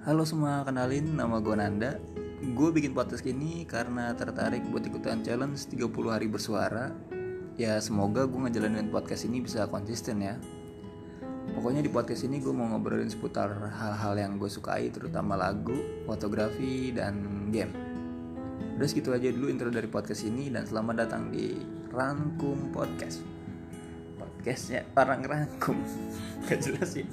Halo semua, kenalin nama gue Nanda. Gue bikin podcast ini karena tertarik buat ikutan challenge 30 hari bersuara. Ya semoga gue ngejalanin podcast ini bisa konsisten ya. Pokoknya di podcast ini gue mau ngobrolin seputar hal-hal yang gue sukai Terutama lagu, fotografi, dan game. Udah segitu aja dulu intro dari podcast ini Dan selamat datang di Rangkum Podcast. Podcastnya parang rangkum. Gak jelas sih.